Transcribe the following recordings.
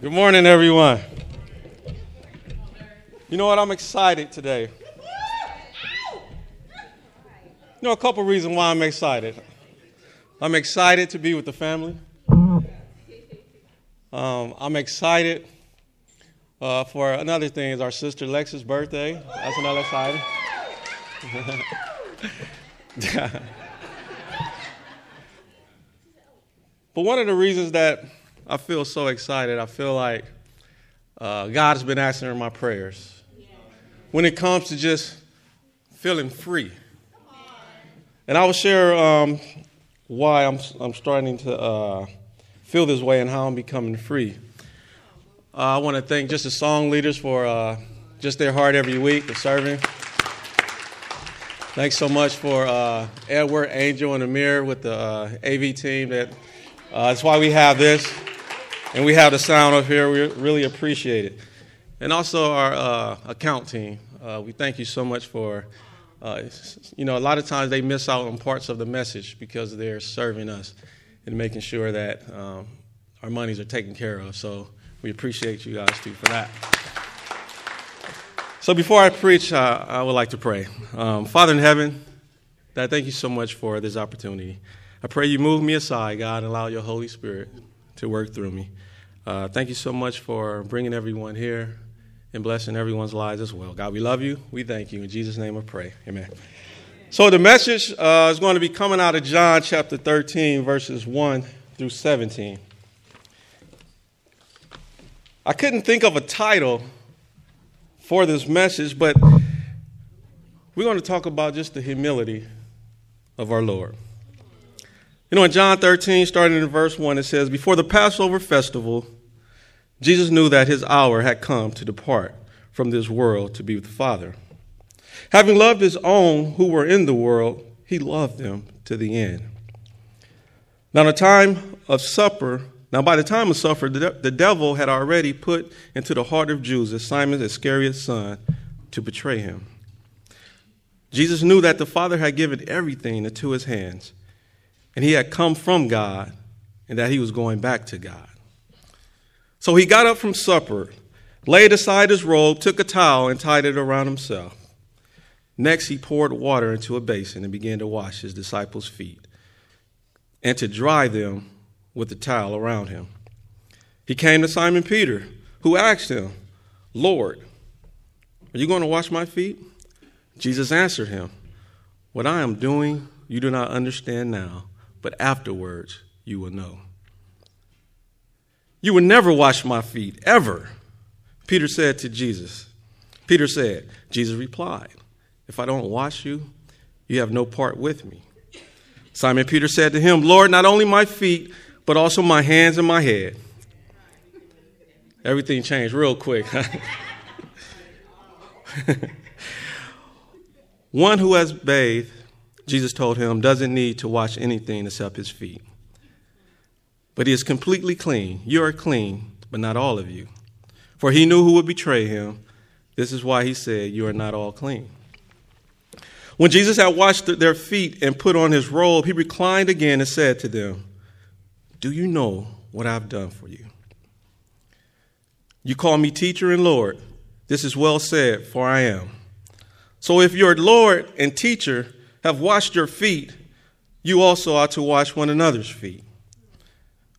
Good morning, everyone. You know what? I'm excited today. You know, a couple reasons why I'm excited. I'm excited to be with the family. Um, I'm excited uh, for another thing is our sister Lex's birthday. That's another exciting. but one of the reasons that I feel so excited, I feel like uh, God has been answering my prayers. When it comes to just feeling free. And I will share um, why I'm, I'm starting to uh, feel this way and how I'm becoming free. Uh, I want to thank just the song leaders for uh, just their heart every week of serving. Thanks so much for uh, Edward, Angel, and Amir with the uh, AV team. That uh, that's why we have this, and we have the sound up here. We really appreciate it, and also our uh, account team. Uh, we thank you so much for. Uh, you know, a lot of times they miss out on parts of the message because they're serving us and making sure that um, our monies are taken care of. So we appreciate you guys too for that. So before I preach, uh, I would like to pray. Um, Father in heaven, I thank you so much for this opportunity. I pray you move me aside, God, and allow your Holy Spirit to work through me. Uh, thank you so much for bringing everyone here and blessing everyone's lives as well. God, we love you. We thank you. In Jesus' name I pray. Amen. So the message uh, is going to be coming out of John chapter 13, verses 1 through 17. I couldn't think of a title for this message, but we're going to talk about just the humility of our Lord. You know, in John 13, starting in verse 1, it says, Before the Passover festival, Jesus knew that his hour had come to depart from this world to be with the Father. Having loved his own who were in the world, he loved them to the end. Now, the time of supper, now, by the time of supper, the, the devil had already put into the heart of Judas, Simon Iscariot's son, to betray him. Jesus knew that the Father had given everything into his hands, and he had come from God, and that he was going back to God. So he got up from supper, laid aside his robe, took a towel, and tied it around himself. Next, he poured water into a basin and began to wash his disciples' feet and to dry them with the towel around him. He came to Simon Peter, who asked him, Lord, are you going to wash my feet? Jesus answered him, What I am doing you do not understand now, but afterwards you will know. You will never wash my feet, ever. Peter said to Jesus. Peter said, Jesus replied, If I don't wash you, you have no part with me. Simon Peter said to him, Lord, not only my feet, but also my hands and my head. Everything changed real quick. One who has bathed, Jesus told him, doesn't need to wash anything except his feet. But he is completely clean. You are clean, but not all of you. For he knew who would betray him. This is why he said, You are not all clean. When Jesus had washed their feet and put on his robe, he reclined again and said to them, Do you know what I've done for you? You call me teacher and Lord. This is well said, for I am. So if your Lord and teacher have washed your feet, you also ought to wash one another's feet.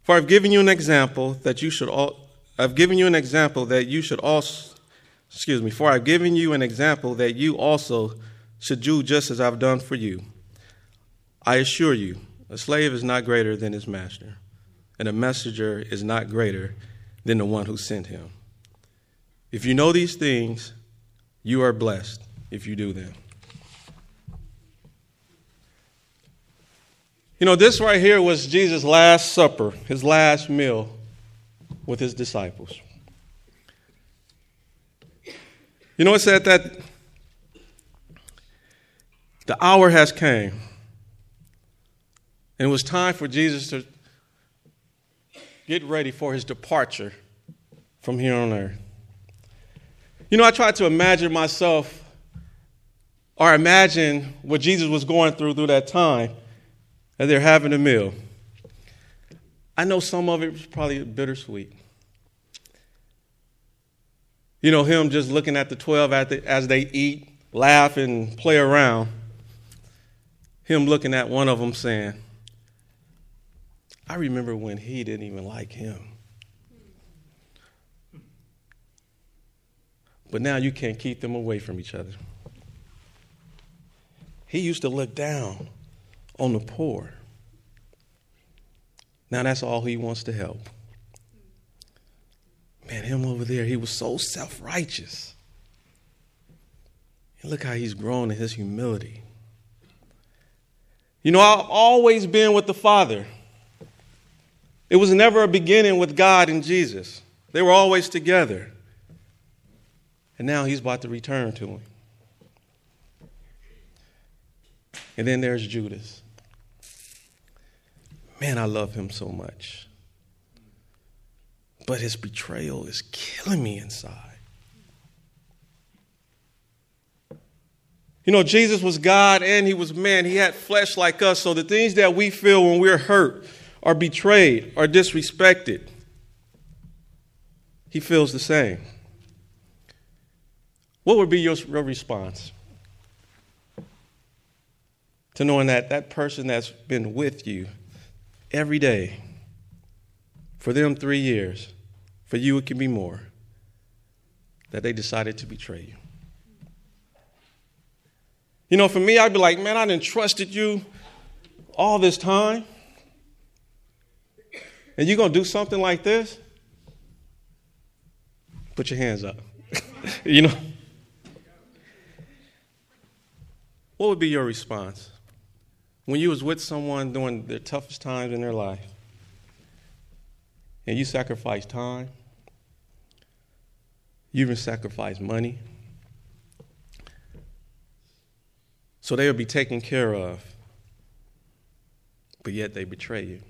For I've given you an example that you should all I've given you an example that you should also excuse me, for I've given you an example that you also should do just as I've done for you. I assure you, a slave is not greater than his master, and a messenger is not greater than the one who sent him. If you know these things, you are blessed if you do them. You know, this right here was Jesus' last supper, his last meal with his disciples. You know, it said that the hour has came. And it was time for Jesus to get ready for his departure from here on earth. You know, I tried to imagine myself or imagine what Jesus was going through through that time as they're having a meal. I know some of it was probably bittersweet. You know, him just looking at the 12 as they eat, laugh, and play around. Him looking at one of them saying, I remember when he didn't even like him. But now you can't keep them away from each other. He used to look down on the poor. Now that's all he wants to help. Man, him over there, he was so self righteous. And look how he's grown in his humility. You know, I've always been with the Father. It was never a beginning with God and Jesus, they were always together. And now he's about to return to him. And then there's Judas. Man, I love him so much. But his betrayal is killing me inside. You know, Jesus was God and he was man. He had flesh like us. So the things that we feel when we're hurt, or betrayed, or disrespected, he feels the same. What would be your response to knowing that that person that's been with you every day, for them three years, for you it can be more, that they decided to betray you? You know, for me, I'd be like, man, I didn't trusted you all this time. And you're going to do something like this? Put your hands up. you know? What would be your response when you was with someone during their toughest times in their life and you sacrificed time, you even sacrificed money, so they would be taken care of, but yet they betray you?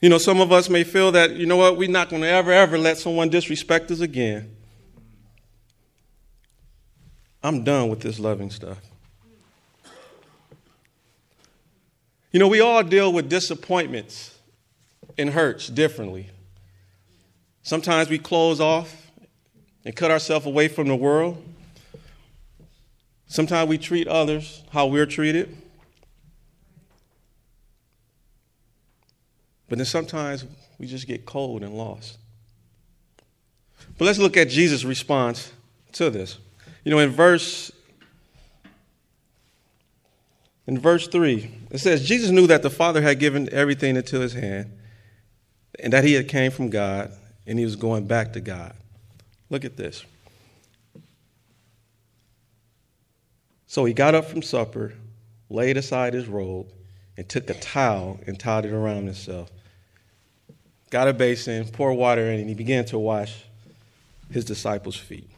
You know, some of us may feel that, you know what, we're not going to ever, ever let someone disrespect us again. I'm done with this loving stuff. You know, we all deal with disappointments and hurts differently. Sometimes we close off and cut ourselves away from the world. Sometimes we treat others how we're treated. But then sometimes we just get cold and lost. But let's look at Jesus' response to this. You know, in verse in verse 3, it says, Jesus knew that the Father had given everything into his hand and that he had came from God and he was going back to God. Look at this. So he got up from supper, laid aside his robe, and took a towel and tied it around himself. Got a basin, poured water in, and he began to wash his disciples' feet.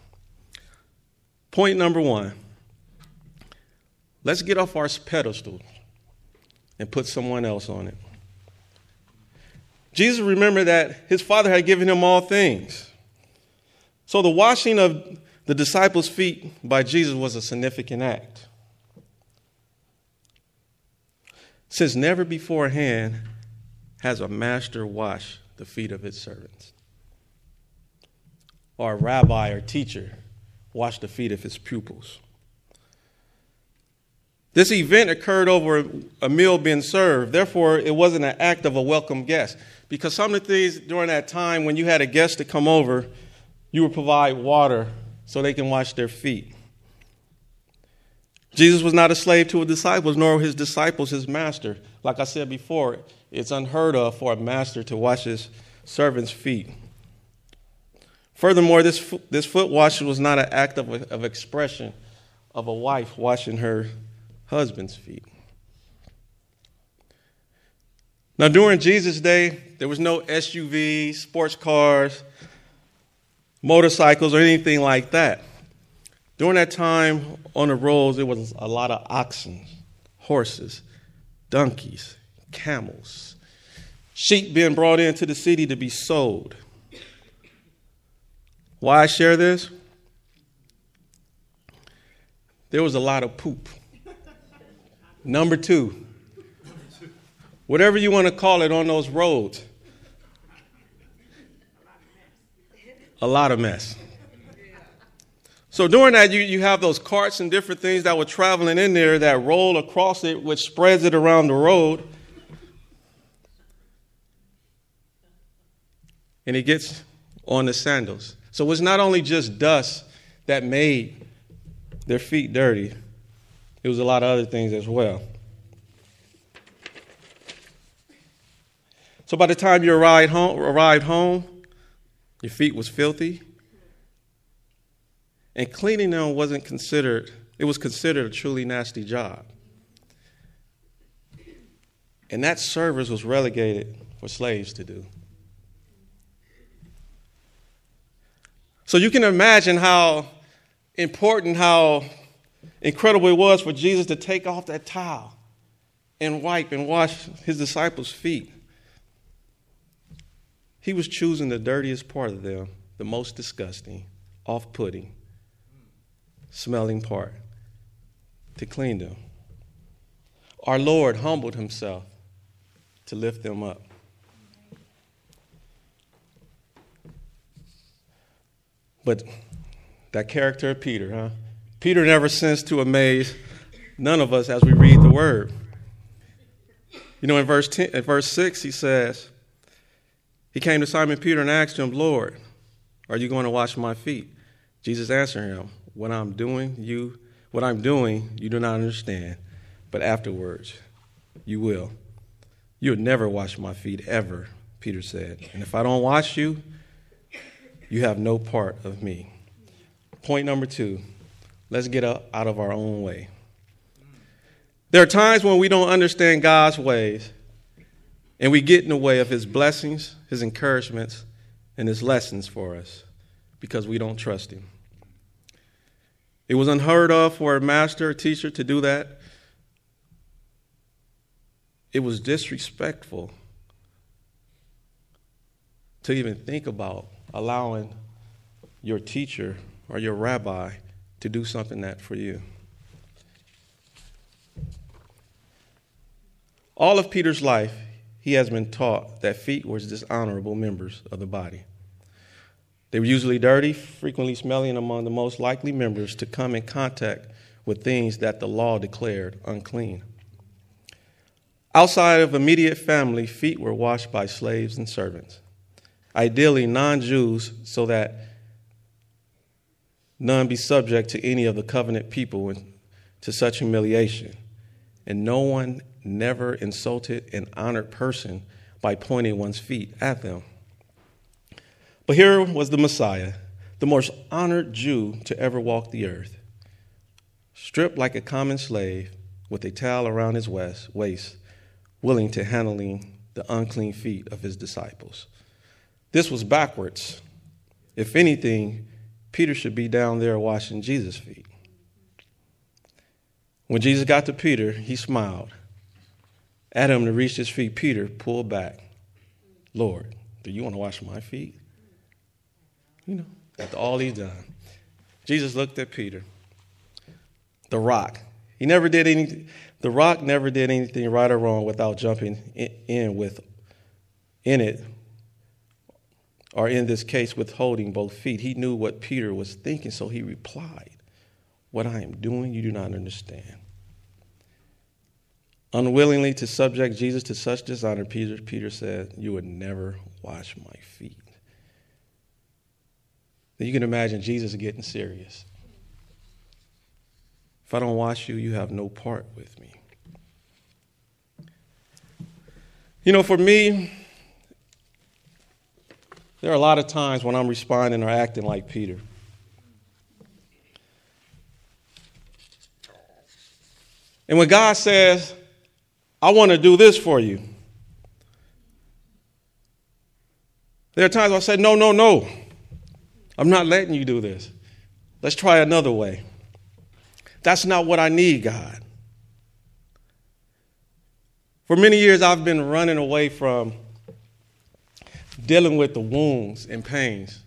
Point number one let's get off our pedestal and put someone else on it. Jesus remembered that his Father had given him all things. So the washing of the disciples' feet by Jesus was a significant act. Since never beforehand has a master washed the feet of his servants, or a rabbi or teacher washed the feet of his pupils. This event occurred over a meal being served. Therefore, it wasn't an act of a welcome guest. Because some of the things during that time, when you had a guest to come over, you would provide water so they can wash their feet. Jesus was not a slave to his disciples, nor were his disciples his master. Like I said before, it's unheard of for a master to wash his servant's feet. Furthermore, this, this foot washing was not an act of, of expression of a wife washing her husband's feet. Now, during Jesus' day, there was no SUVs, sports cars, motorcycles, or anything like that. During that time on the roads, there was a lot of oxen, horses, donkeys, camels, sheep being brought into the city to be sold. Why I share this? There was a lot of poop. Number two, whatever you want to call it on those roads. a lot of mess. So during that, you, you have those carts and different things that were traveling in there that roll across it, which spreads it around the road. And it gets on the sandals. So it's not only just dust that made their feet dirty, it was a lot of other things as well. So by the time you arrived home, arrived home your feet was filthy. And cleaning them wasn't considered, it was considered a truly nasty job. And that service was relegated for slaves to do. So you can imagine how important, how incredible it was for Jesus to take off that towel and wipe and wash his disciples' feet. He was choosing the dirtiest part of them, the most disgusting, off putting, smelling part, to clean them. Our Lord humbled himself to lift them up. But that character of Peter, huh? Peter never sends to amaze none of us as we read the word. You know, in verse 10, in verse 6, he says, He came to Simon Peter and asked him, Lord, are you going to wash my feet? Jesus answered him, What I'm doing, you what I'm doing, you do not understand, but afterwards you will. You'll never wash my feet ever, Peter said. And if I don't wash you, you have no part of me. Point number two let's get out of our own way. There are times when we don't understand God's ways and we get in the way of His blessings, His encouragements, and His lessons for us because we don't trust Him. It was unheard of for a master or teacher to do that. It was disrespectful to even think about allowing your teacher or your rabbi to do something that for you. All of Peter's life, he has been taught that feet were dishonorable members of the body. They were usually dirty, frequently smelling among the most likely members to come in contact with things that the law declared unclean. Outside of immediate family, feet were washed by slaves and servants ideally non Jews, so that none be subject to any of the covenant people to such humiliation. And no one never insulted an honored person by pointing one's feet at them. But here was the Messiah, the most honored Jew to ever walk the earth, stripped like a common slave with a towel around his waist, willing to handling the unclean feet of his disciples. This was backwards. If anything, Peter should be down there washing Jesus' feet. When Jesus got to Peter, he smiled. At him to reach his feet, Peter pulled back. Lord, do you want to wash my feet? You know, after all he's done. Jesus looked at Peter. The rock. He never did anything. The rock never did anything right or wrong without jumping in with in it or in this case, withholding both feet. He knew what Peter was thinking, so he replied, What I am doing, you do not understand. Unwillingly to subject Jesus to such dishonor, Peter, Peter said, You would never wash my feet. Then you can imagine Jesus getting serious. If I don't wash you, you have no part with me. You know, for me, there are a lot of times when I'm responding or acting like Peter. And when God says, I want to do this for you, there are times I say, No, no, no. I'm not letting you do this. Let's try another way. That's not what I need, God. For many years, I've been running away from dealing with the wounds and pains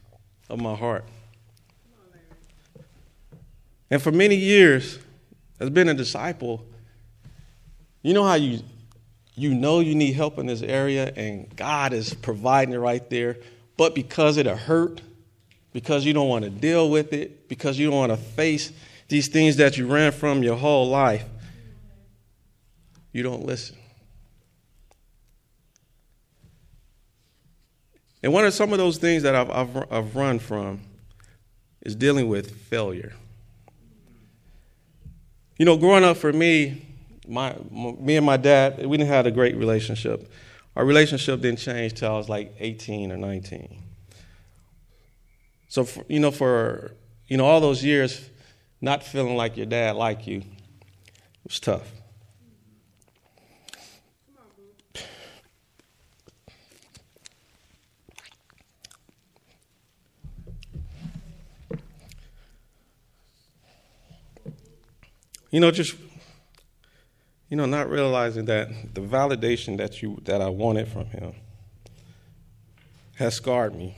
of my heart. And for many years, as being a disciple, you know how you you know you need help in this area and God is providing it right there, but because it'll hurt, because you don't want to deal with it, because you don't want to face these things that you ran from your whole life, you don't listen. And one of some of those things that I've, I've, I've run from is dealing with failure. You know, growing up for me, my, me and my dad, we didn't have a great relationship. Our relationship didn't change till I was like 18 or 19. So, for, you know, for you know all those years, not feeling like your dad liked you, it was tough. You know, just you know, not realizing that the validation that you that I wanted from him has scarred me.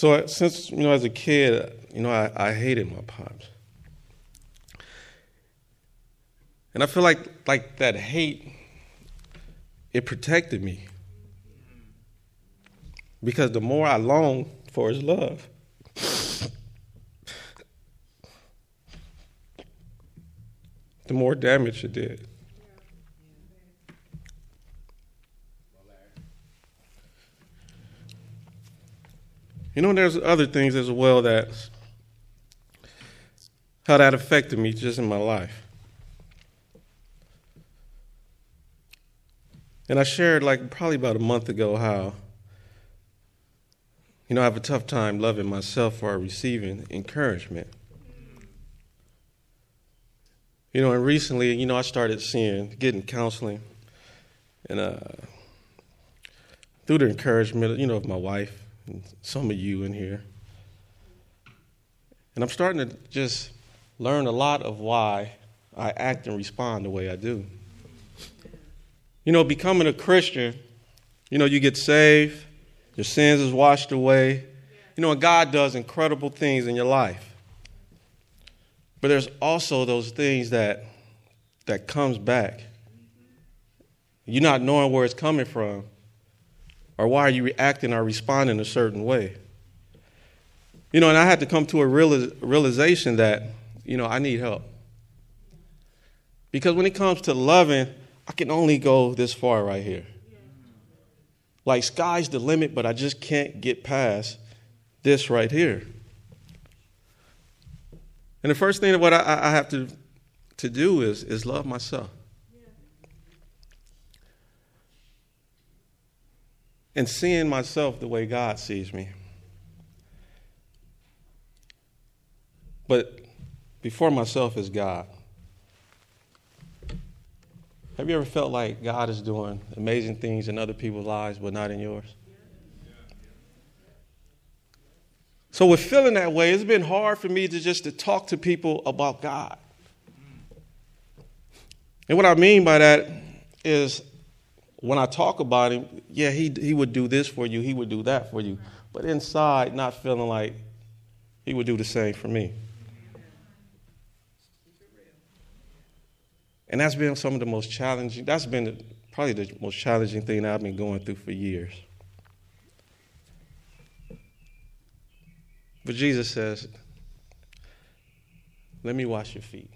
So since you know, as a kid, you know, I, I hated my pops. And I feel like like that hate it protected me. Because the more I longed for his love, the more damage it did. You know, there's other things as well that how that affected me just in my life. And I shared, like, probably about a month ago, how, you know, I have a tough time loving myself or receiving encouragement. You know, and recently, you know, I started seeing, getting counseling, and uh, through the encouragement, you know, of my wife and some of you in here. And I'm starting to just learn a lot of why I act and respond the way I do. You know, becoming a Christian, you know, you get saved, your sins is washed away. You know, and God does incredible things in your life. But there's also those things that that comes back. You're not knowing where it's coming from or why are you reacting or responding a certain way. You know, and I had to come to a realization that, you know, I need help. Because when it comes to loving, I can only go this far right here. Like, sky's the limit, but I just can't get past this right here. And the first thing that what I, I have to, to do is, is love myself. And seeing myself the way God sees me. But before myself is God. Have you ever felt like God is doing amazing things in other people's lives, but not in yours? So, with feeling that way, it's been hard for me to just to talk to people about God. And what I mean by that is when I talk about him, yeah, he, he would do this for you, he would do that for you. But inside, not feeling like he would do the same for me. And that's been some of the most challenging, that's been probably the most challenging thing I've been going through for years. But Jesus says, Let me wash your feet.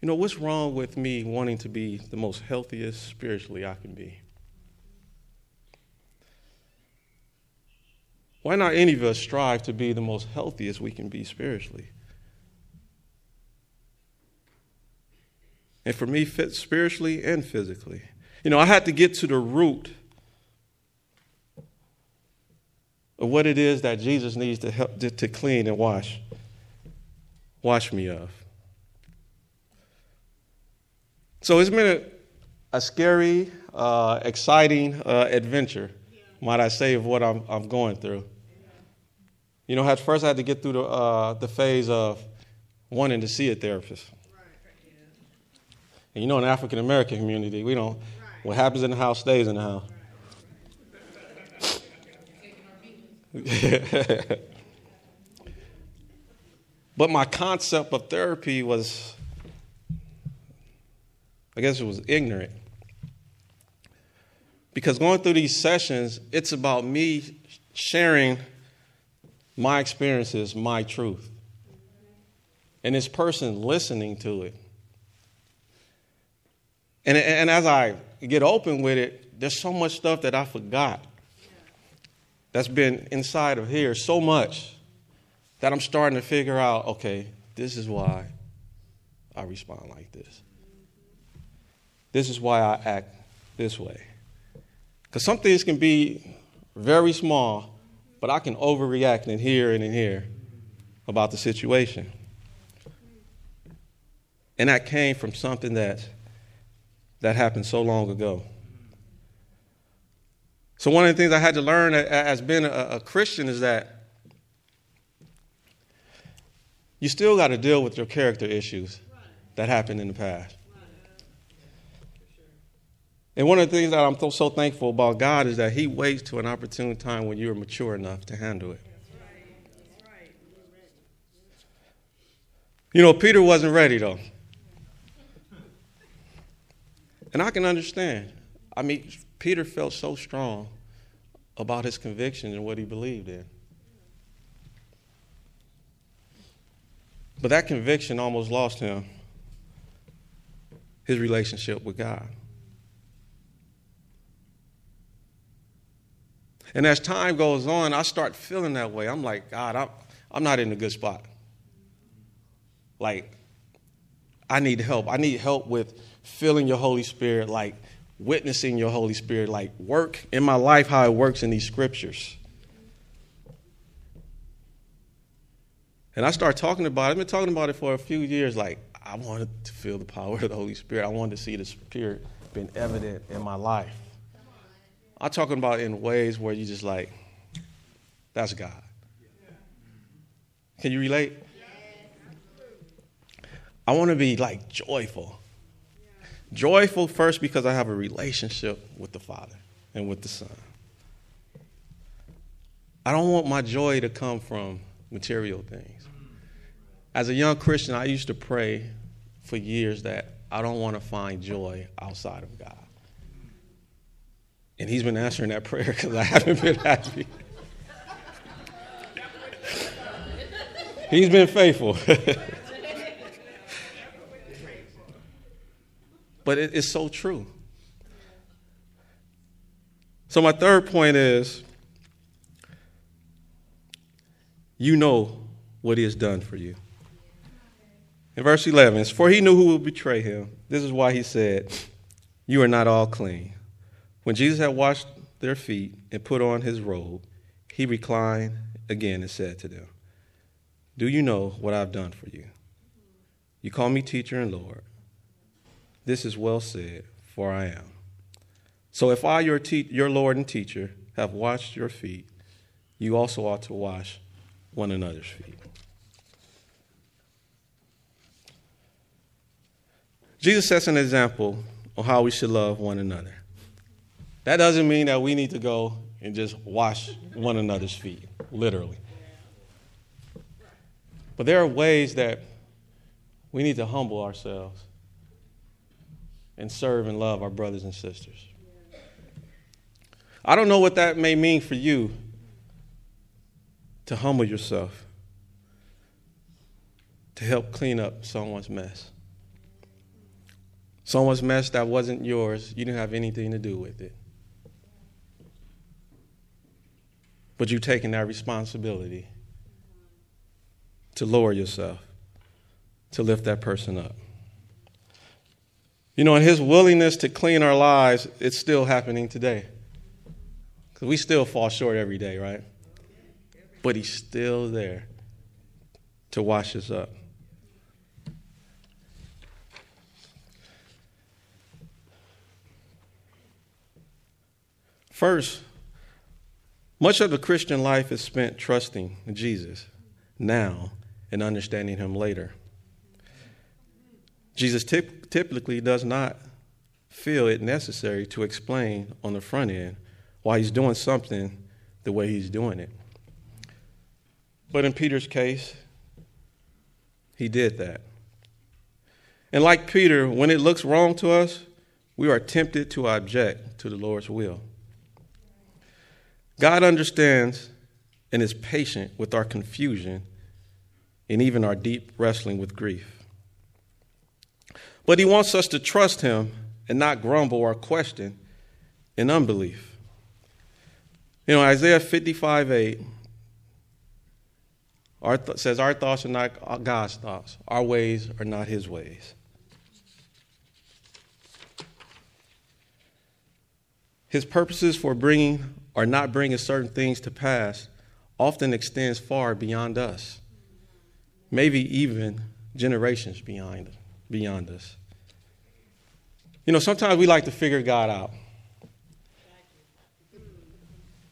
You know, what's wrong with me wanting to be the most healthiest spiritually I can be? Why not any of us strive to be the most healthiest we can be spiritually? And for me, fit spiritually and physically. You know, I had to get to the root of what it is that Jesus needs to help to, to clean and wash, wash me of. So it's been a, a scary, uh, exciting uh, adventure, might I say, of what I'm, I'm going through. You know, at first I had to get through the, uh, the phase of wanting to see a therapist. And you know, in the African American community, we don't, what happens in the house stays in the house. but my concept of therapy was, I guess it was ignorant. Because going through these sessions, it's about me sharing my experiences, my truth. And this person listening to it. And, and as I get open with it, there's so much stuff that I forgot that's been inside of here, so much that I'm starting to figure out okay, this is why I respond like this. This is why I act this way. Because some things can be very small, but I can overreact in here and in here about the situation. And that came from something that that happened so long ago. So one of the things I had to learn as being a, a Christian is that you still got to deal with your character issues that happened in the past. And one of the things that I'm so, thankful about God is that He waits to an opportune time when you're mature enough to handle it. You know, Peter wasn't ready though. And I can understand. I mean, Peter felt so strong about his conviction and what he believed in. But that conviction almost lost him his relationship with God. And as time goes on, I start feeling that way. I'm like, God, I'm, I'm not in a good spot. Like, I need help. I need help with feeling your Holy Spirit, like witnessing your Holy Spirit, like work in my life how it works in these scriptures. And I start talking about it. I've been talking about it for a few years. Like, I wanted to feel the power of the Holy Spirit. I wanted to see the Spirit being evident in my life. I'm talking about in ways where you just like, that's God. Can you relate? I want to be like joyful. Joyful first because I have a relationship with the Father and with the Son. I don't want my joy to come from material things. As a young Christian, I used to pray for years that I don't want to find joy outside of God. And he's been answering that prayer because I haven't been happy. he's been faithful. but it, it's so true. So, my third point is you know what he has done for you. In verse 11, for he knew who would betray him. This is why he said, You are not all clean. When Jesus had washed their feet and put on his robe, he reclined again and said to them, Do you know what I've done for you? You call me teacher and Lord. This is well said, for I am. So if I, your, te- your Lord and teacher, have washed your feet, you also ought to wash one another's feet. Jesus sets an example on how we should love one another. That doesn't mean that we need to go and just wash one another's feet, literally. But there are ways that we need to humble ourselves and serve and love our brothers and sisters. I don't know what that may mean for you to humble yourself, to help clean up someone's mess. Someone's mess that wasn't yours, you didn't have anything to do with it. But you've taken that responsibility to lower yourself, to lift that person up. You know, and his willingness to clean our lives, it's still happening today. Because we still fall short every day, right? But he's still there to wash us up. First, much of the Christian life is spent trusting Jesus now and understanding him later. Jesus tip, typically does not feel it necessary to explain on the front end why he's doing something the way he's doing it. But in Peter's case, he did that. And like Peter, when it looks wrong to us, we are tempted to object to the Lord's will. God understands and is patient with our confusion and even our deep wrestling with grief. But He wants us to trust Him and not grumble or question in unbelief. You know, Isaiah 55 8 our th- says, Our thoughts are not God's thoughts, our ways are not His ways. His purposes for bringing or not bringing certain things to pass often extends far beyond us, maybe even generations beyond, beyond us. You know, sometimes we like to figure God out.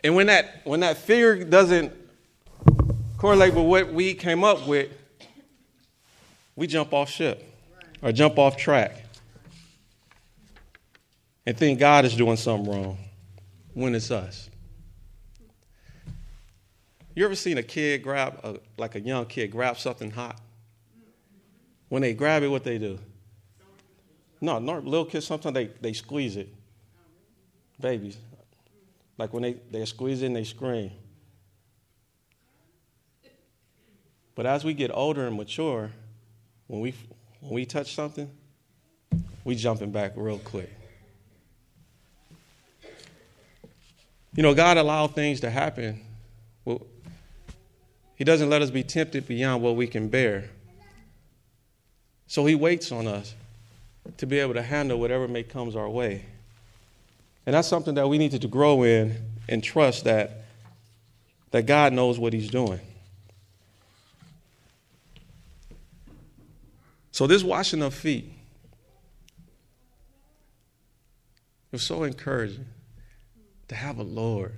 And when that, when that figure doesn't correlate with what we came up with, we jump off ship or jump off track and think God is doing something wrong when it's us. You ever seen a kid grab, a, like a young kid, grab something hot? When they grab it, what they do? No, little kids, sometimes they, they squeeze it. Babies. Like when they, they squeeze it and they scream. But as we get older and mature, when we, when we touch something, we jumping back real quick. You know, God allowed things to happen. Well, He doesn't let us be tempted beyond what we can bear. So He waits on us to be able to handle whatever may comes our way. And that's something that we need to grow in and trust that, that God knows what He's doing. So this washing of feet was so encouraging to have a Lord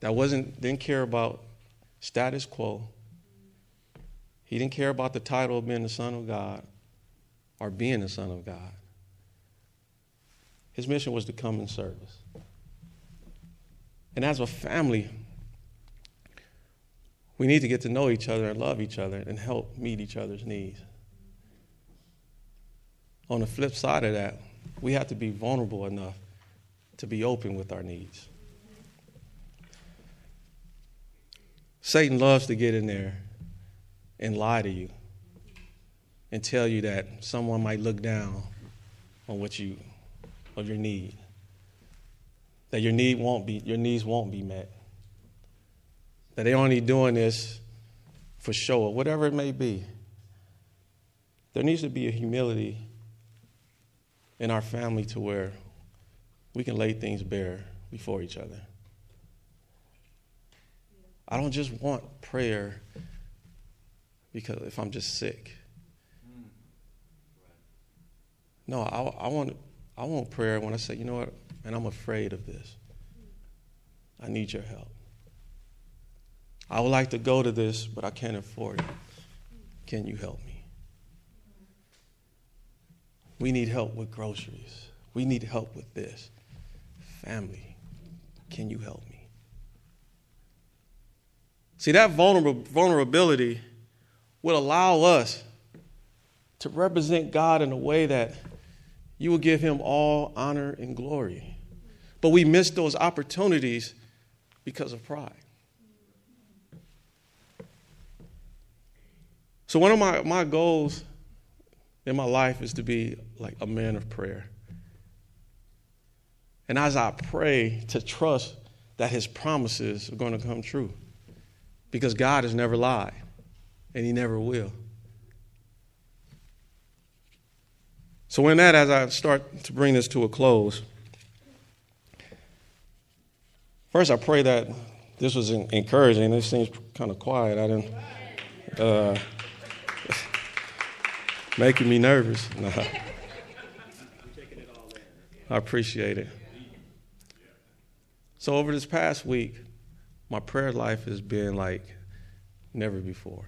that wasn't didn't care about status quo. He didn't care about the title of being the Son of God or being the Son of God. His mission was to come in service. And as a family, we need to get to know each other and love each other and help meet each other's needs. On the flip side of that, we have to be vulnerable enough to be open with our needs. Satan loves to get in there and lie to you and tell you that someone might look down on what you of your need. That your need won't be your needs won't be met. That they're only doing this for show or whatever it may be. There needs to be a humility in our family to where we can lay things bare before each other. I don't just want prayer because if I'm just sick. Mm. No, I, I, want, I want prayer when I say, you know what, and I'm afraid of this. I need your help. I would like to go to this, but I can't afford it. Can you help me? We need help with groceries. We need help with this. Family, can you help me? See, that vulnerable, vulnerability will allow us to represent God in a way that you will give him all honor and glory. But we miss those opportunities because of pride. So, one of my, my goals in my life is to be like a man of prayer. And as I pray, to trust that his promises are going to come true. Because God has never lied, and he never will. So, in that, as I start to bring this to a close, first I pray that this was encouraging. This seems kind of quiet. I didn't. Uh, making me nervous. I appreciate it. So, over this past week, my prayer life has been like never before.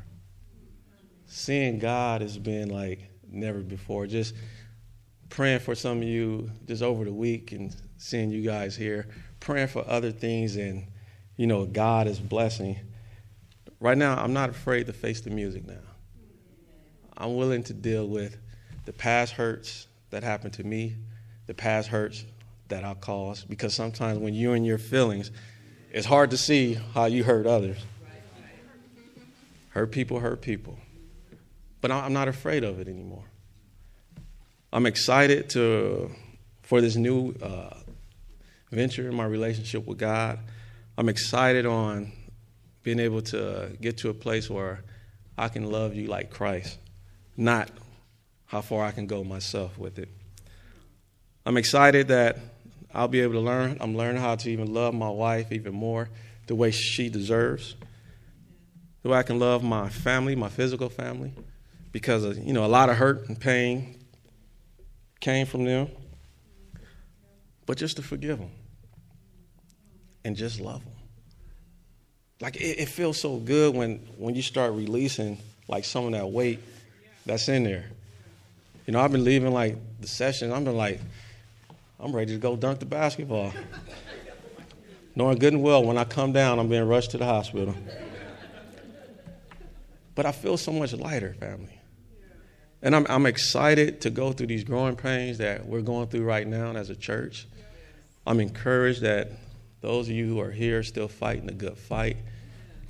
Seeing God has been like never before. Just praying for some of you just over the week and seeing you guys here, praying for other things, and you know, God is blessing. right now, I'm not afraid to face the music now. I'm willing to deal with the past hurts that happened to me, the past hurts that I caused, because sometimes when you're in your feelings, it's hard to see how you hurt others. Hurt people hurt people. But I'm not afraid of it anymore. I'm excited to for this new uh, venture in my relationship with God. I'm excited on being able to get to a place where I can love you like Christ, not how far I can go myself with it. I'm excited that I'll be able to learn. I'm learning how to even love my wife even more the way she deserves. The way I can love my family, my physical family, because of, you know a lot of hurt and pain came from them but just to forgive them and just love them. Like it, it, feels so good when when you start releasing like some of that weight that's in there. You know, I've been leaving like the session. I've been like, I'm ready to go dunk the basketball. Knowing good and well when I come down, I'm being rushed to the hospital. But I feel so much lighter, family. And I'm, I'm excited to go through these growing pains that we're going through right now as a church. I'm encouraged that those of you who are here still fighting a good fight,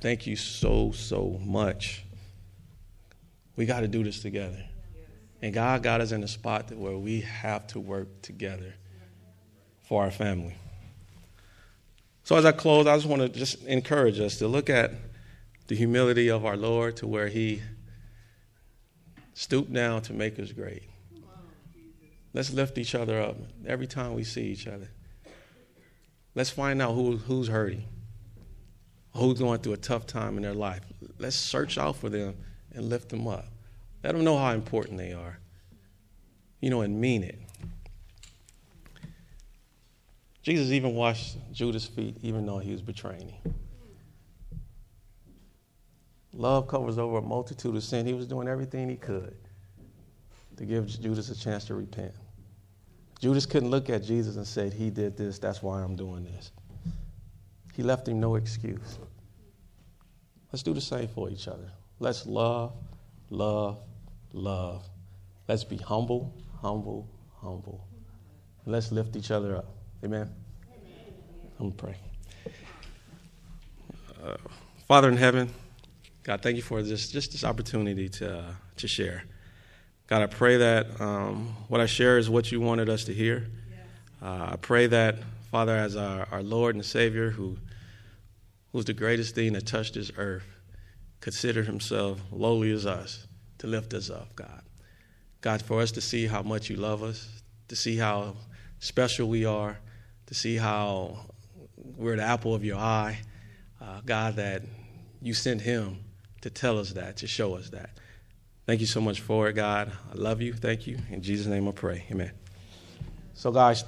thank you so, so much. We got to do this together. And God got us in a spot where we have to work together for our family. So as I close, I just want to just encourage us to look at the humility of our Lord to where he stooped down to make us great. Let's lift each other up every time we see each other. Let's find out who, who's hurting, who's going through a tough time in their life. Let's search out for them and lift them up. Let them know how important they are. You know, and mean it. Jesus even washed Judas' feet, even though he was betraying him. Love covers over a multitude of sin. He was doing everything he could to give Judas a chance to repent. Judas couldn't look at Jesus and say, He did this, that's why I'm doing this. He left him no excuse. Let's do the same for each other. Let's love, love, love. Let's be humble, humble, humble. let's lift each other up. Amen. I'm going to pray. Uh, Father in heaven, God, thank you for this, just this opportunity to, uh, to share. God, I pray that um, what I share is what you wanted us to hear. Uh, I pray that, Father, as our, our Lord and Savior, who who's the greatest thing that touched this earth, considered himself lowly as us to lift us up, God. God, for us to see how much you love us, to see how special we are, to see how we're the apple of your eye. Uh, God, that you sent him to tell us that, to show us that. Thank you so much for it, God. I love you. Thank you. In Jesus' name I pray. Amen. So, guys,